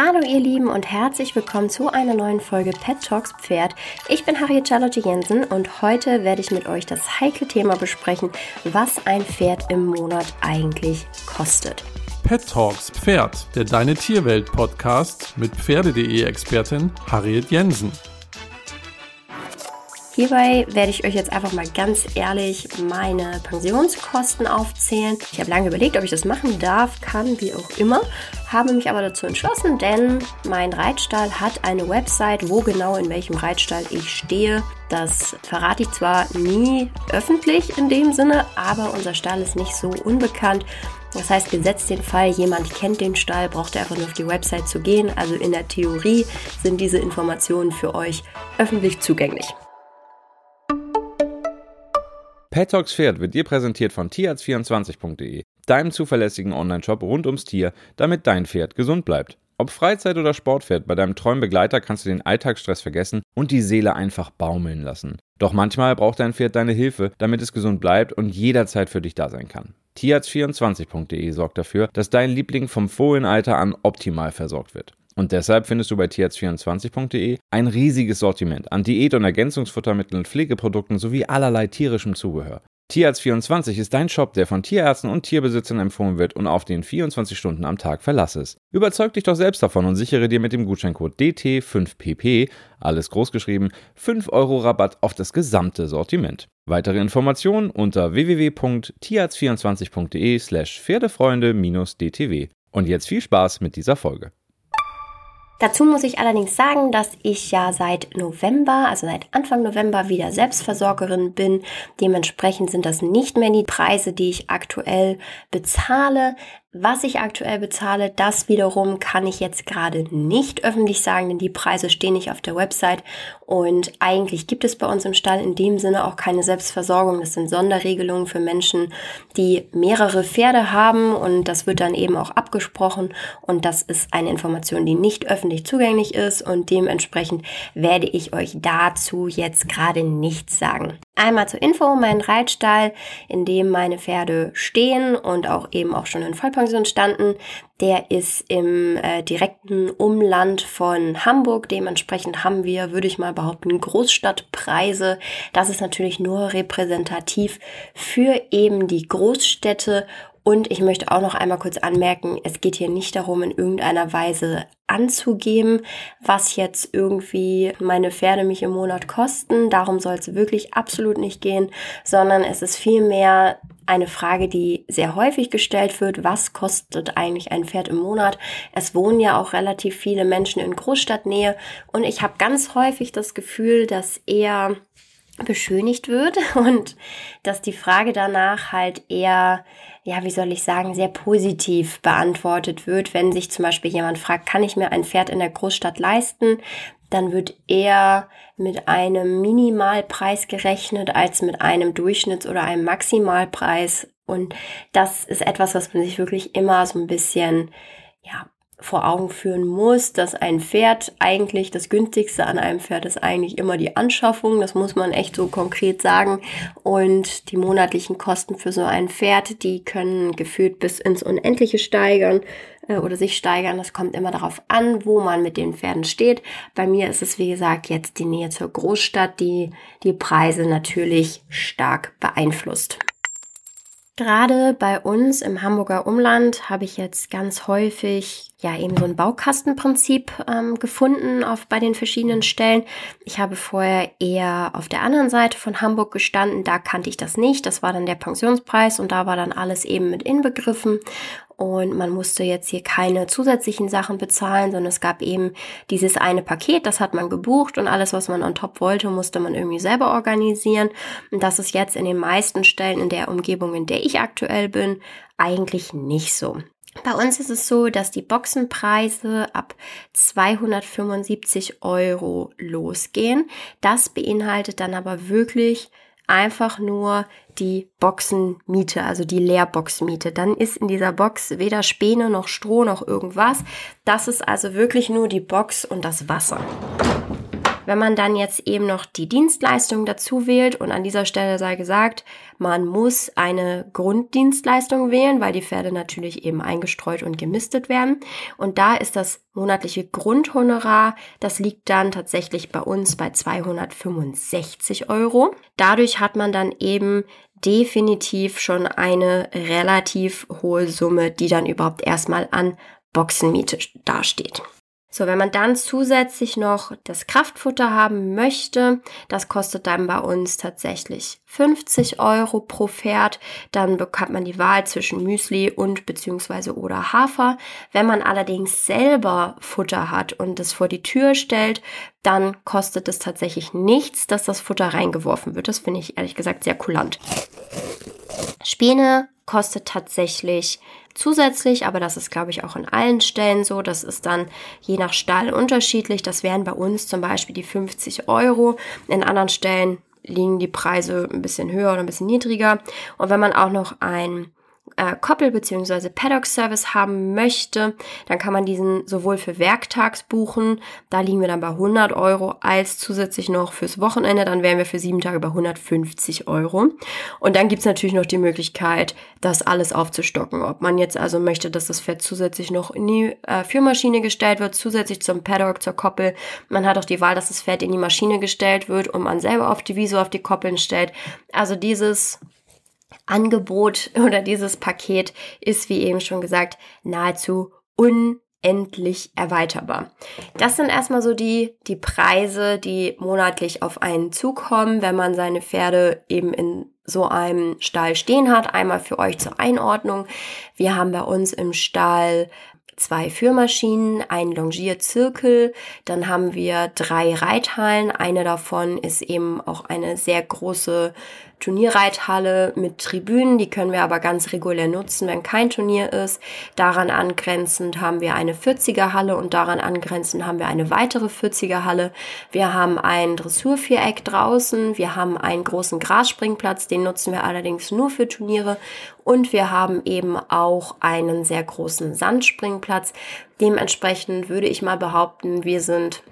Hallo ihr Lieben und herzlich willkommen zu einer neuen Folge Pet Talks Pferd. Ich bin Harriet Charlotte Jensen und heute werde ich mit euch das heikle Thema besprechen, was ein Pferd im Monat eigentlich kostet. Pet Talks Pferd, der Deine Tierwelt Podcast mit Pferde.de Expertin Harriet Jensen. Hierbei werde ich euch jetzt einfach mal ganz ehrlich meine Pensionskosten aufzählen. Ich habe lange überlegt, ob ich das machen darf, kann, wie auch immer, habe mich aber dazu entschlossen, denn mein Reitstall hat eine Website, wo genau in welchem Reitstall ich stehe. Das verrate ich zwar nie öffentlich in dem Sinne, aber unser Stall ist nicht so unbekannt. Das heißt, gesetzt den Fall, jemand kennt den Stall, braucht er einfach nur auf die Website zu gehen. Also in der Theorie sind diese Informationen für euch öffentlich zugänglich. Pet Talks Pferd wird dir präsentiert von tierarzt24.de, deinem zuverlässigen Onlineshop rund ums Tier, damit dein Pferd gesund bleibt. Ob Freizeit- oder Sportpferd, bei deinem treuen Begleiter kannst du den Alltagsstress vergessen und die Seele einfach baumeln lassen. Doch manchmal braucht dein Pferd deine Hilfe, damit es gesund bleibt und jederzeit für dich da sein kann. Tierarzt24.de sorgt dafür, dass dein Liebling vom Fohlenalter an optimal versorgt wird. Und deshalb findest du bei tierarzt24.de ein riesiges Sortiment an Diät- und Ergänzungsfuttermitteln, Pflegeprodukten sowie allerlei tierischem Zubehör. Tierarzt24 ist dein Shop, der von Tierärzten und Tierbesitzern empfohlen wird und auf den 24 Stunden am Tag Verlass ist. Überzeug dich doch selbst davon und sichere dir mit dem Gutscheincode DT5PP, alles großgeschrieben, 5 Euro Rabatt auf das gesamte Sortiment. Weitere Informationen unter www.tierarzt24.de slash Pferdefreunde-dtw. Und jetzt viel Spaß mit dieser Folge. Dazu muss ich allerdings sagen, dass ich ja seit November, also seit Anfang November wieder Selbstversorgerin bin. Dementsprechend sind das nicht mehr die Preise, die ich aktuell bezahle. Was ich aktuell bezahle, das wiederum kann ich jetzt gerade nicht öffentlich sagen, denn die Preise stehen nicht auf der Website und eigentlich gibt es bei uns im Stall in dem Sinne auch keine Selbstversorgung. Das sind Sonderregelungen für Menschen, die mehrere Pferde haben und das wird dann eben auch abgesprochen und das ist eine Information, die nicht öffentlich zugänglich ist und dementsprechend werde ich euch dazu jetzt gerade nichts sagen. Einmal zur Info, mein Reitstall, in dem meine Pferde stehen und auch eben auch schon in Vollpension standen, der ist im äh, direkten Umland von Hamburg. Dementsprechend haben wir, würde ich mal behaupten, Großstadtpreise. Das ist natürlich nur repräsentativ für eben die Großstädte und ich möchte auch noch einmal kurz anmerken, es geht hier nicht darum, in irgendeiner Weise anzugeben, was jetzt irgendwie meine Pferde mich im Monat kosten. Darum soll es wirklich absolut nicht gehen, sondern es ist vielmehr eine Frage, die sehr häufig gestellt wird. Was kostet eigentlich ein Pferd im Monat? Es wohnen ja auch relativ viele Menschen in Großstadtnähe und ich habe ganz häufig das Gefühl, dass eher beschönigt wird und dass die Frage danach halt eher ja, wie soll ich sagen, sehr positiv beantwortet wird. Wenn sich zum Beispiel jemand fragt, kann ich mir ein Pferd in der Großstadt leisten? Dann wird eher mit einem Minimalpreis gerechnet als mit einem Durchschnitts- oder einem Maximalpreis. Und das ist etwas, was man sich wirklich immer so ein bisschen, ja, vor Augen führen muss, dass ein Pferd eigentlich das günstigste an einem Pferd ist eigentlich immer die Anschaffung. Das muss man echt so konkret sagen. Und die monatlichen Kosten für so ein Pferd, die können gefühlt bis ins Unendliche steigern äh, oder sich steigern. Das kommt immer darauf an, wo man mit den Pferden steht. Bei mir ist es, wie gesagt, jetzt die Nähe zur Großstadt, die die Preise natürlich stark beeinflusst. Gerade bei uns im Hamburger Umland habe ich jetzt ganz häufig ja eben so ein Baukastenprinzip ähm, gefunden auf bei den verschiedenen Stellen. Ich habe vorher eher auf der anderen Seite von Hamburg gestanden, da kannte ich das nicht. Das war dann der Pensionspreis und da war dann alles eben mit inbegriffen und man musste jetzt hier keine zusätzlichen Sachen bezahlen, sondern es gab eben dieses eine Paket, das hat man gebucht und alles, was man on top wollte, musste man irgendwie selber organisieren. Und das ist jetzt in den meisten Stellen in der Umgebung, in der ich aktuell bin, eigentlich nicht so. Bei uns ist es so, dass die Boxenpreise ab 275 Euro losgehen. Das beinhaltet dann aber wirklich einfach nur die Boxenmiete, also die Leerboxmiete. Dann ist in dieser Box weder Späne noch Stroh noch irgendwas. Das ist also wirklich nur die Box und das Wasser. Wenn man dann jetzt eben noch die Dienstleistung dazu wählt und an dieser Stelle sei gesagt, man muss eine Grunddienstleistung wählen, weil die Pferde natürlich eben eingestreut und gemistet werden. Und da ist das monatliche Grundhonorar, das liegt dann tatsächlich bei uns bei 265 Euro. Dadurch hat man dann eben definitiv schon eine relativ hohe Summe, die dann überhaupt erstmal an Boxenmiete dasteht. So, wenn man dann zusätzlich noch das Kraftfutter haben möchte, das kostet dann bei uns tatsächlich 50 Euro pro Pferd. Dann bekommt man die Wahl zwischen Müsli und beziehungsweise oder Hafer. Wenn man allerdings selber Futter hat und es vor die Tür stellt, dann kostet es tatsächlich nichts, dass das Futter reingeworfen wird. Das finde ich ehrlich gesagt sehr kulant. Späne kostet tatsächlich zusätzlich, aber das ist, glaube ich, auch in allen Stellen so. Das ist dann je nach Stall unterschiedlich. Das wären bei uns zum Beispiel die 50 Euro. In anderen Stellen liegen die Preise ein bisschen höher oder ein bisschen niedriger. Und wenn man auch noch ein äh, Koppel- bzw. Paddock-Service haben möchte, dann kann man diesen sowohl für Werktags buchen, da liegen wir dann bei 100 Euro, als zusätzlich noch fürs Wochenende, dann wären wir für sieben Tage bei 150 Euro. Und dann gibt's natürlich noch die Möglichkeit, das alles aufzustocken. Ob man jetzt also möchte, dass das Pferd zusätzlich noch in die äh, Führmaschine gestellt wird, zusätzlich zum Paddock, zur Koppel. Man hat auch die Wahl, dass das Pferd in die Maschine gestellt wird und man selber auf die Viso auf die Koppeln stellt. Also dieses Angebot oder dieses Paket ist, wie eben schon gesagt, nahezu unendlich erweiterbar. Das sind erstmal so die, die Preise, die monatlich auf einen zukommen, wenn man seine Pferde eben in so einem Stall stehen hat. Einmal für euch zur Einordnung. Wir haben bei uns im Stall zwei Führmaschinen, einen Longierzirkel, dann haben wir drei Reithallen. Eine davon ist eben auch eine sehr große Turnierreithalle mit Tribünen, die können wir aber ganz regulär nutzen, wenn kein Turnier ist. Daran angrenzend haben wir eine 40er Halle und daran angrenzend haben wir eine weitere 40er Halle. Wir haben ein Dressurviereck draußen, wir haben einen großen Grasspringplatz, den nutzen wir allerdings nur für Turniere und wir haben eben auch einen sehr großen Sandspringplatz. Dementsprechend würde ich mal behaupten, wir sind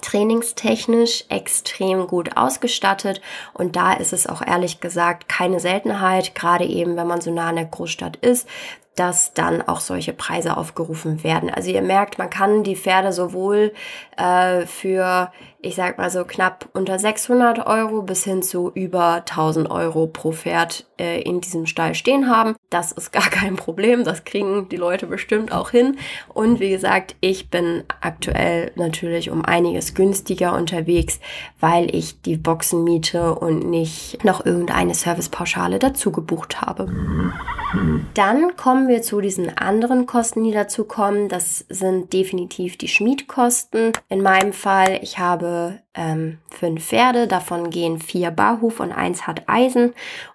trainingstechnisch extrem gut ausgestattet. Und da ist es auch ehrlich gesagt keine Seltenheit, gerade eben wenn man so nah an der Großstadt ist, dass dann auch solche Preise aufgerufen werden. Also ihr merkt, man kann die Pferde sowohl äh, für, ich sag mal so knapp unter 600 Euro bis hin zu über 1000 Euro pro Pferd äh, in diesem Stall stehen haben. Das ist gar kein Problem, das kriegen die Leute bestimmt auch hin. Und wie gesagt, ich bin aktuell natürlich um einiges günstiger unterwegs, weil ich die Boxen miete und nicht noch irgendeine Servicepauschale dazu gebucht habe. Dann kommen wir zu diesen anderen Kosten, die dazu kommen. Das sind definitiv die Schmiedkosten. In meinem Fall, ich habe ähm, fünf Pferde, davon gehen vier Barhuf und eins hat Eisen.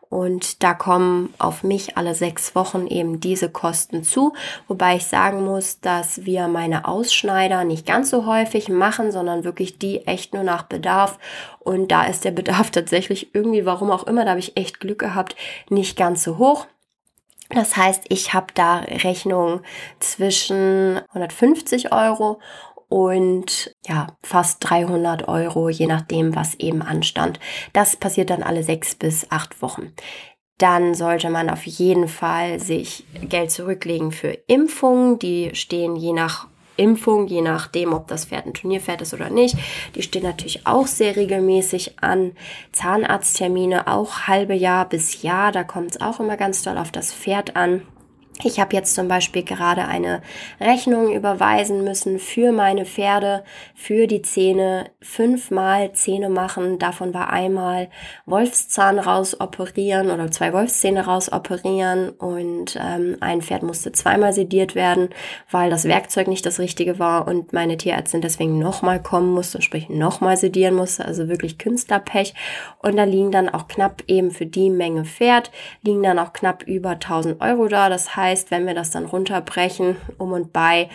Und da kommen auf mich alle sechs Wochen eben diese Kosten zu. Wobei ich sagen muss, dass wir meine Ausschneider nicht ganz so häufig machen, sondern wirklich die echt nur nach Bedarf. Und da ist der Bedarf tatsächlich irgendwie, warum auch immer, da habe ich echt Glück gehabt, nicht ganz so hoch. Das heißt, ich habe da Rechnungen zwischen 150 Euro und ja, fast 300 Euro, je nachdem, was eben anstand. Das passiert dann alle sechs bis acht Wochen. Dann sollte man auf jeden Fall sich Geld zurücklegen für Impfungen. Die stehen je nach Impfung, je nachdem, ob das Pferd ein Turnierpferd ist oder nicht. Die stehen natürlich auch sehr regelmäßig an. Zahnarzttermine auch halbe Jahr bis Jahr. Da kommt es auch immer ganz doll auf das Pferd an. Ich habe jetzt zum Beispiel gerade eine Rechnung überweisen müssen für meine Pferde, für die Zähne, fünfmal Zähne machen. Davon war einmal Wolfszahn rausoperieren oder zwei Wolfszähne rausoperieren und ähm, ein Pferd musste zweimal sediert werden, weil das Werkzeug nicht das richtige war und meine Tierärztin deswegen nochmal kommen musste sprich nochmal sedieren musste. Also wirklich Künstlerpech. Und da liegen dann auch knapp eben für die Menge Pferd, liegen dann auch knapp über 1000 Euro da. Das heißt, heißt, wenn wir das dann runterbrechen, um und bei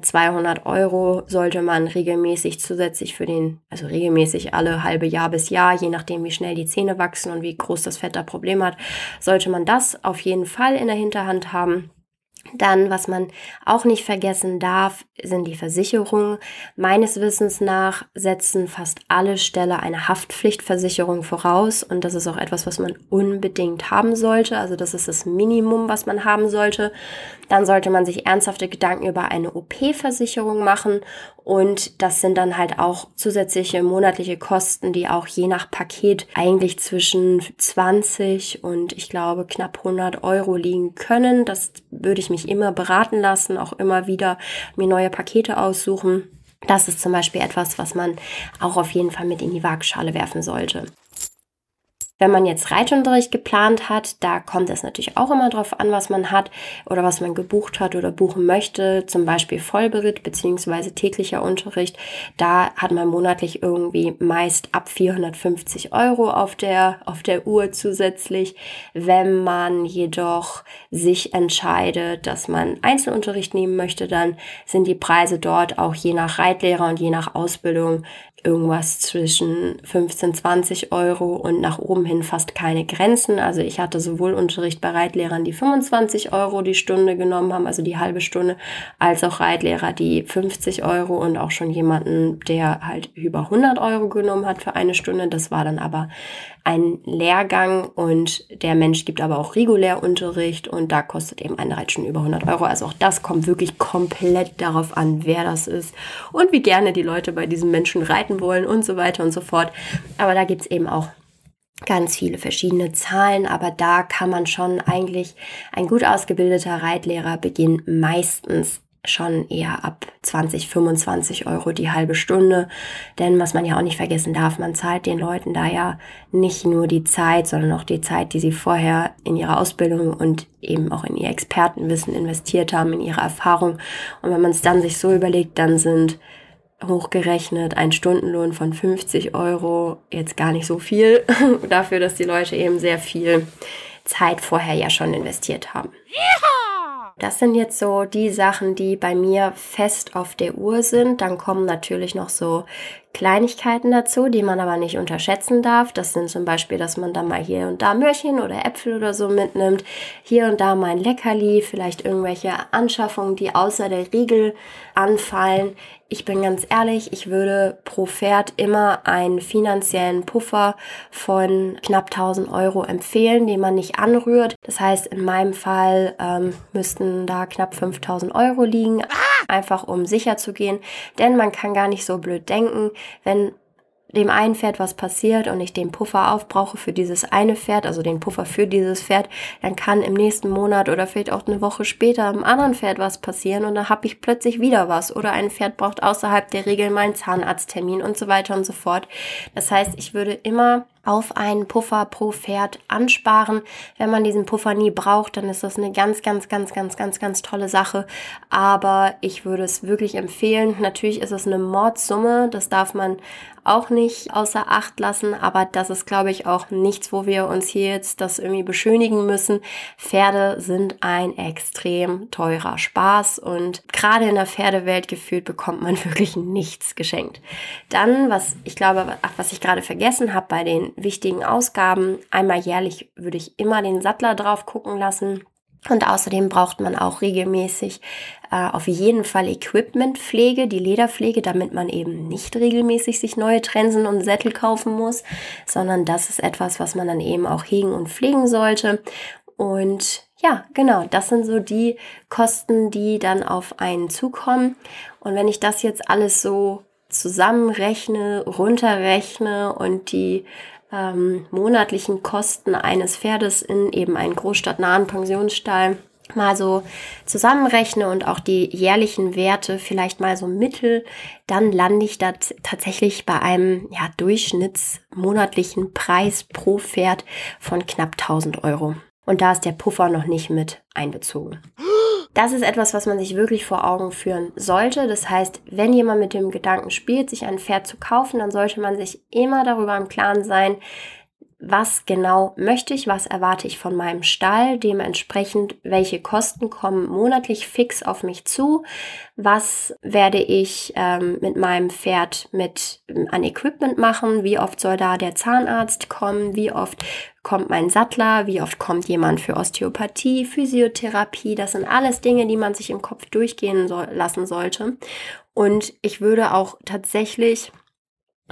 200 äh, Euro sollte man regelmäßig zusätzlich für den, also regelmäßig alle halbe Jahr bis Jahr, je nachdem wie schnell die Zähne wachsen und wie groß das Fett da Problem hat, sollte man das auf jeden Fall in der Hinterhand haben. Dann, was man auch nicht vergessen darf, sind die Versicherungen. Meines Wissens nach setzen fast alle Ställe eine Haftpflichtversicherung voraus und das ist auch etwas, was man unbedingt haben sollte. Also das ist das Minimum, was man haben sollte. Dann sollte man sich ernsthafte Gedanken über eine OP-Versicherung machen und das sind dann halt auch zusätzliche monatliche Kosten, die auch je nach Paket eigentlich zwischen 20 und ich glaube knapp 100 Euro liegen können. Das würde ich mich immer beraten lassen, auch immer wieder mir neue Pakete aussuchen. Das ist zum Beispiel etwas, was man auch auf jeden Fall mit in die Waagschale werfen sollte. Wenn man jetzt Reitunterricht geplant hat, da kommt es natürlich auch immer darauf an, was man hat oder was man gebucht hat oder buchen möchte. Zum Beispiel Vollberitt beziehungsweise täglicher Unterricht. Da hat man monatlich irgendwie meist ab 450 Euro auf der, auf der Uhr zusätzlich. Wenn man jedoch sich entscheidet, dass man Einzelunterricht nehmen möchte, dann sind die Preise dort auch je nach Reitlehrer und je nach Ausbildung irgendwas zwischen 15, 20 Euro und nach oben hin fast keine Grenzen. Also ich hatte sowohl Unterricht bei Reitlehrern, die 25 Euro die Stunde genommen haben, also die halbe Stunde, als auch Reitlehrer, die 50 Euro und auch schon jemanden, der halt über 100 Euro genommen hat für eine Stunde. Das war dann aber ein Lehrgang und der Mensch gibt aber auch Regulärunterricht und da kostet eben eine Reitstunde über 100 Euro. Also auch das kommt wirklich komplett darauf an, wer das ist und wie gerne die Leute bei diesem Menschen reiten wollen und so weiter und so fort. Aber da gibt's eben auch ganz viele verschiedene Zahlen, aber da kann man schon eigentlich ein gut ausgebildeter Reitlehrer beginnt meistens schon eher ab 20, 25 Euro die halbe Stunde. Denn was man ja auch nicht vergessen darf, man zahlt den Leuten da ja nicht nur die Zeit, sondern auch die Zeit, die sie vorher in ihre Ausbildung und eben auch in ihr Expertenwissen investiert haben, in ihre Erfahrung. Und wenn man es dann sich so überlegt, dann sind hochgerechnet ein Stundenlohn von 50 Euro jetzt gar nicht so viel dafür, dass die Leute eben sehr viel Zeit vorher ja schon investiert haben. Das sind jetzt so die Sachen, die bei mir fest auf der Uhr sind. Dann kommen natürlich noch so Kleinigkeiten dazu, die man aber nicht unterschätzen darf. Das sind zum Beispiel, dass man da mal hier und da Möhrchen oder Äpfel oder so mitnimmt. Hier und da mal ein Leckerli, vielleicht irgendwelche Anschaffungen, die außer der Regel anfallen. Ich bin ganz ehrlich, ich würde pro Pferd immer einen finanziellen Puffer von knapp 1000 Euro empfehlen, den man nicht anrührt. Das heißt, in meinem Fall ähm, müssten da knapp 5000 Euro liegen, einfach um sicher zu gehen. Denn man kann gar nicht so blöd denken, wenn dem einen Pferd was passiert und ich den Puffer aufbrauche für dieses eine Pferd, also den Puffer für dieses Pferd, dann kann im nächsten Monat oder vielleicht auch eine Woche später einem anderen Pferd was passieren und dann habe ich plötzlich wieder was. Oder ein Pferd braucht außerhalb der Regel mal einen Zahnarzttermin und so weiter und so fort. Das heißt, ich würde immer auf einen Puffer pro Pferd ansparen. Wenn man diesen Puffer nie braucht, dann ist das eine ganz, ganz, ganz, ganz, ganz, ganz tolle Sache. Aber ich würde es wirklich empfehlen. Natürlich ist es eine Mordsumme. Das darf man auch nicht außer Acht lassen. Aber das ist, glaube ich, auch nichts, wo wir uns hier jetzt das irgendwie beschönigen müssen. Pferde sind ein extrem teurer Spaß und gerade in der Pferdewelt gefühlt bekommt man wirklich nichts geschenkt. Dann, was ich glaube, was ich gerade vergessen habe bei den wichtigen Ausgaben. Einmal jährlich würde ich immer den Sattler drauf gucken lassen. Und außerdem braucht man auch regelmäßig äh, auf jeden Fall Equipmentpflege, die Lederpflege, damit man eben nicht regelmäßig sich neue Trensen und Sättel kaufen muss, sondern das ist etwas, was man dann eben auch hegen und pflegen sollte. Und ja, genau, das sind so die Kosten, die dann auf einen zukommen. Und wenn ich das jetzt alles so zusammenrechne, runterrechne und die ähm, monatlichen Kosten eines Pferdes in eben einen großstadtnahen Pensionsstall mal so zusammenrechne und auch die jährlichen Werte vielleicht mal so mittel, dann lande ich da tatsächlich bei einem ja, durchschnittsmonatlichen Preis pro Pferd von knapp 1000 Euro. Und da ist der Puffer noch nicht mit einbezogen. Das ist etwas, was man sich wirklich vor Augen führen sollte. Das heißt, wenn jemand mit dem Gedanken spielt, sich ein Pferd zu kaufen, dann sollte man sich immer darüber im Klaren sein, was genau möchte ich, was erwarte ich von meinem Stall, dementsprechend welche Kosten kommen monatlich fix auf mich zu, was werde ich ähm, mit meinem Pferd mit ähm, an Equipment machen, wie oft soll da der Zahnarzt kommen, wie oft kommt mein Sattler, wie oft kommt jemand für Osteopathie, Physiotherapie, das sind alles Dinge, die man sich im Kopf durchgehen soll, lassen sollte. Und ich würde auch tatsächlich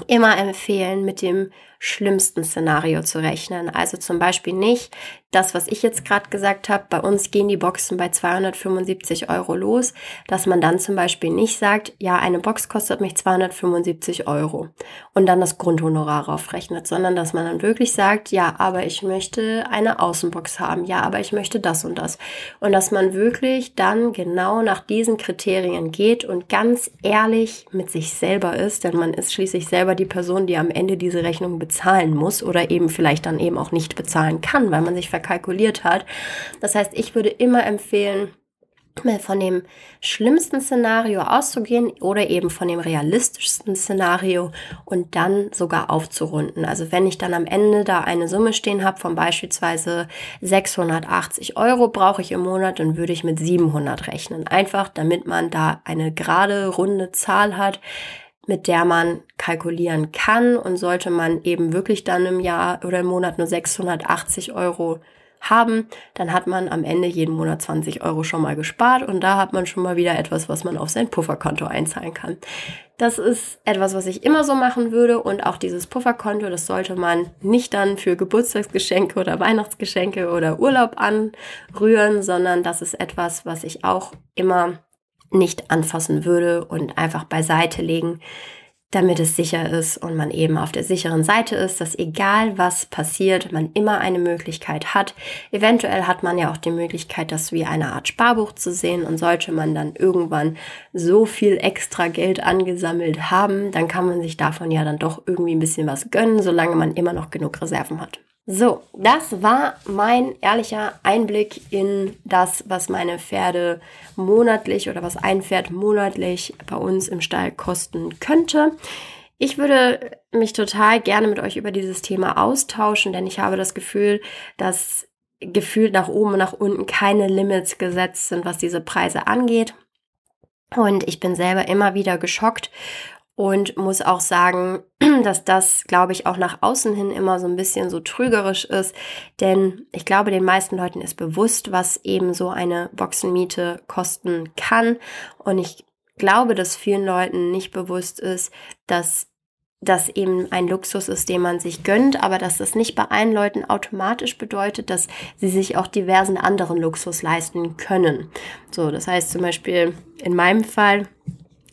immer empfehlen, mit dem schlimmsten Szenario zu rechnen. Also zum Beispiel nicht das, was ich jetzt gerade gesagt habe, bei uns gehen die Boxen bei 275 Euro los, dass man dann zum Beispiel nicht sagt, ja, eine Box kostet mich 275 Euro und dann das Grundhonorar aufrechnet, sondern dass man dann wirklich sagt, ja, aber ich möchte eine Außenbox haben, ja, aber ich möchte das und das. Und dass man wirklich dann genau nach diesen Kriterien geht und ganz ehrlich mit sich selber ist, denn man ist schließlich selber die Person, die am Ende diese Rechnung bezahlt bezahlen muss oder eben vielleicht dann eben auch nicht bezahlen kann, weil man sich verkalkuliert hat. Das heißt, ich würde immer empfehlen, von dem schlimmsten Szenario auszugehen oder eben von dem realistischsten Szenario und dann sogar aufzurunden. Also wenn ich dann am Ende da eine Summe stehen habe von beispielsweise 680 Euro brauche ich im Monat, dann würde ich mit 700 rechnen. Einfach damit man da eine gerade runde Zahl hat, mit der man kalkulieren kann und sollte man eben wirklich dann im Jahr oder im Monat nur 680 Euro haben, dann hat man am Ende jeden Monat 20 Euro schon mal gespart und da hat man schon mal wieder etwas, was man auf sein Pufferkonto einzahlen kann. Das ist etwas, was ich immer so machen würde und auch dieses Pufferkonto, das sollte man nicht dann für Geburtstagsgeschenke oder Weihnachtsgeschenke oder Urlaub anrühren, sondern das ist etwas, was ich auch immer nicht anfassen würde und einfach beiseite legen, damit es sicher ist und man eben auf der sicheren Seite ist, dass egal was passiert, man immer eine Möglichkeit hat. Eventuell hat man ja auch die Möglichkeit, das wie eine Art Sparbuch zu sehen und sollte man dann irgendwann so viel extra Geld angesammelt haben, dann kann man sich davon ja dann doch irgendwie ein bisschen was gönnen, solange man immer noch genug Reserven hat. So, das war mein ehrlicher Einblick in das, was meine Pferde monatlich oder was ein Pferd monatlich bei uns im Stall kosten könnte. Ich würde mich total gerne mit euch über dieses Thema austauschen, denn ich habe das Gefühl, dass gefühlt nach oben und nach unten keine Limits gesetzt sind, was diese Preise angeht. Und ich bin selber immer wieder geschockt und muss auch sagen, dass das, glaube ich, auch nach außen hin immer so ein bisschen so trügerisch ist, denn ich glaube, den meisten Leuten ist bewusst, was eben so eine Boxenmiete kosten kann und ich glaube, dass vielen Leuten nicht bewusst ist, dass das eben ein Luxus ist, den man sich gönnt, aber dass das nicht bei allen Leuten automatisch bedeutet, dass sie sich auch diversen anderen Luxus leisten können. So, das heißt zum Beispiel in meinem Fall,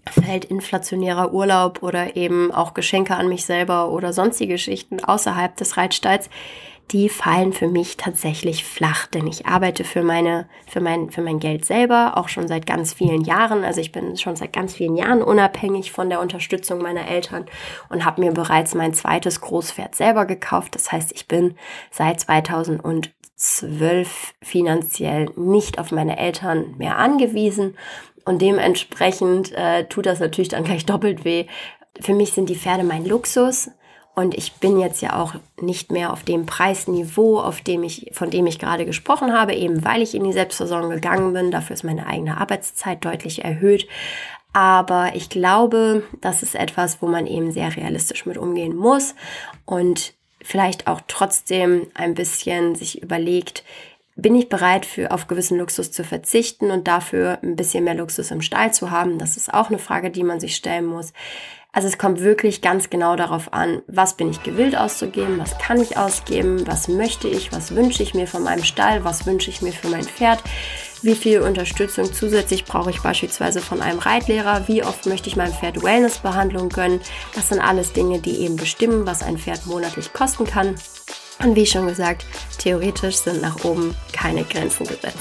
fällt inflationärer Urlaub oder eben auch Geschenke an mich selber oder sonstige Geschichten außerhalb des Reitstalls, die fallen für mich tatsächlich flach, denn ich arbeite für meine, für mein, für mein Geld selber, auch schon seit ganz vielen Jahren. Also ich bin schon seit ganz vielen Jahren unabhängig von der Unterstützung meiner Eltern und habe mir bereits mein zweites Großpferd selber gekauft. Das heißt, ich bin seit 2012 finanziell nicht auf meine Eltern mehr angewiesen und dementsprechend äh, tut das natürlich dann gleich doppelt weh. Für mich sind die Pferde mein Luxus. Und ich bin jetzt ja auch nicht mehr auf dem Preisniveau, auf dem ich, von dem ich gerade gesprochen habe, eben weil ich in die Selbstversorgung gegangen bin. Dafür ist meine eigene Arbeitszeit deutlich erhöht. Aber ich glaube, das ist etwas, wo man eben sehr realistisch mit umgehen muss und vielleicht auch trotzdem ein bisschen sich überlegt, bin ich bereit, für, auf gewissen Luxus zu verzichten und dafür ein bisschen mehr Luxus im Stall zu haben? Das ist auch eine Frage, die man sich stellen muss. Also es kommt wirklich ganz genau darauf an, was bin ich gewillt auszugeben, was kann ich ausgeben, was möchte ich, was wünsche ich mir von meinem Stall, was wünsche ich mir für mein Pferd, wie viel Unterstützung zusätzlich brauche ich beispielsweise von einem Reitlehrer, wie oft möchte ich meinem Pferd Wellnessbehandlung gönnen. Das sind alles Dinge, die eben bestimmen, was ein Pferd monatlich kosten kann. Und wie schon gesagt, theoretisch sind nach oben keine Grenzen gesetzt.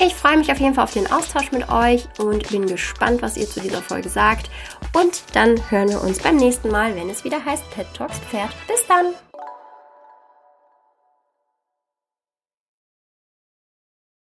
Ich freue mich auf jeden Fall auf den Austausch mit euch und bin gespannt, was ihr zu dieser Folge sagt. Und dann hören wir uns beim nächsten Mal, wenn es wieder heißt Pet Talks Pferd. Bis dann!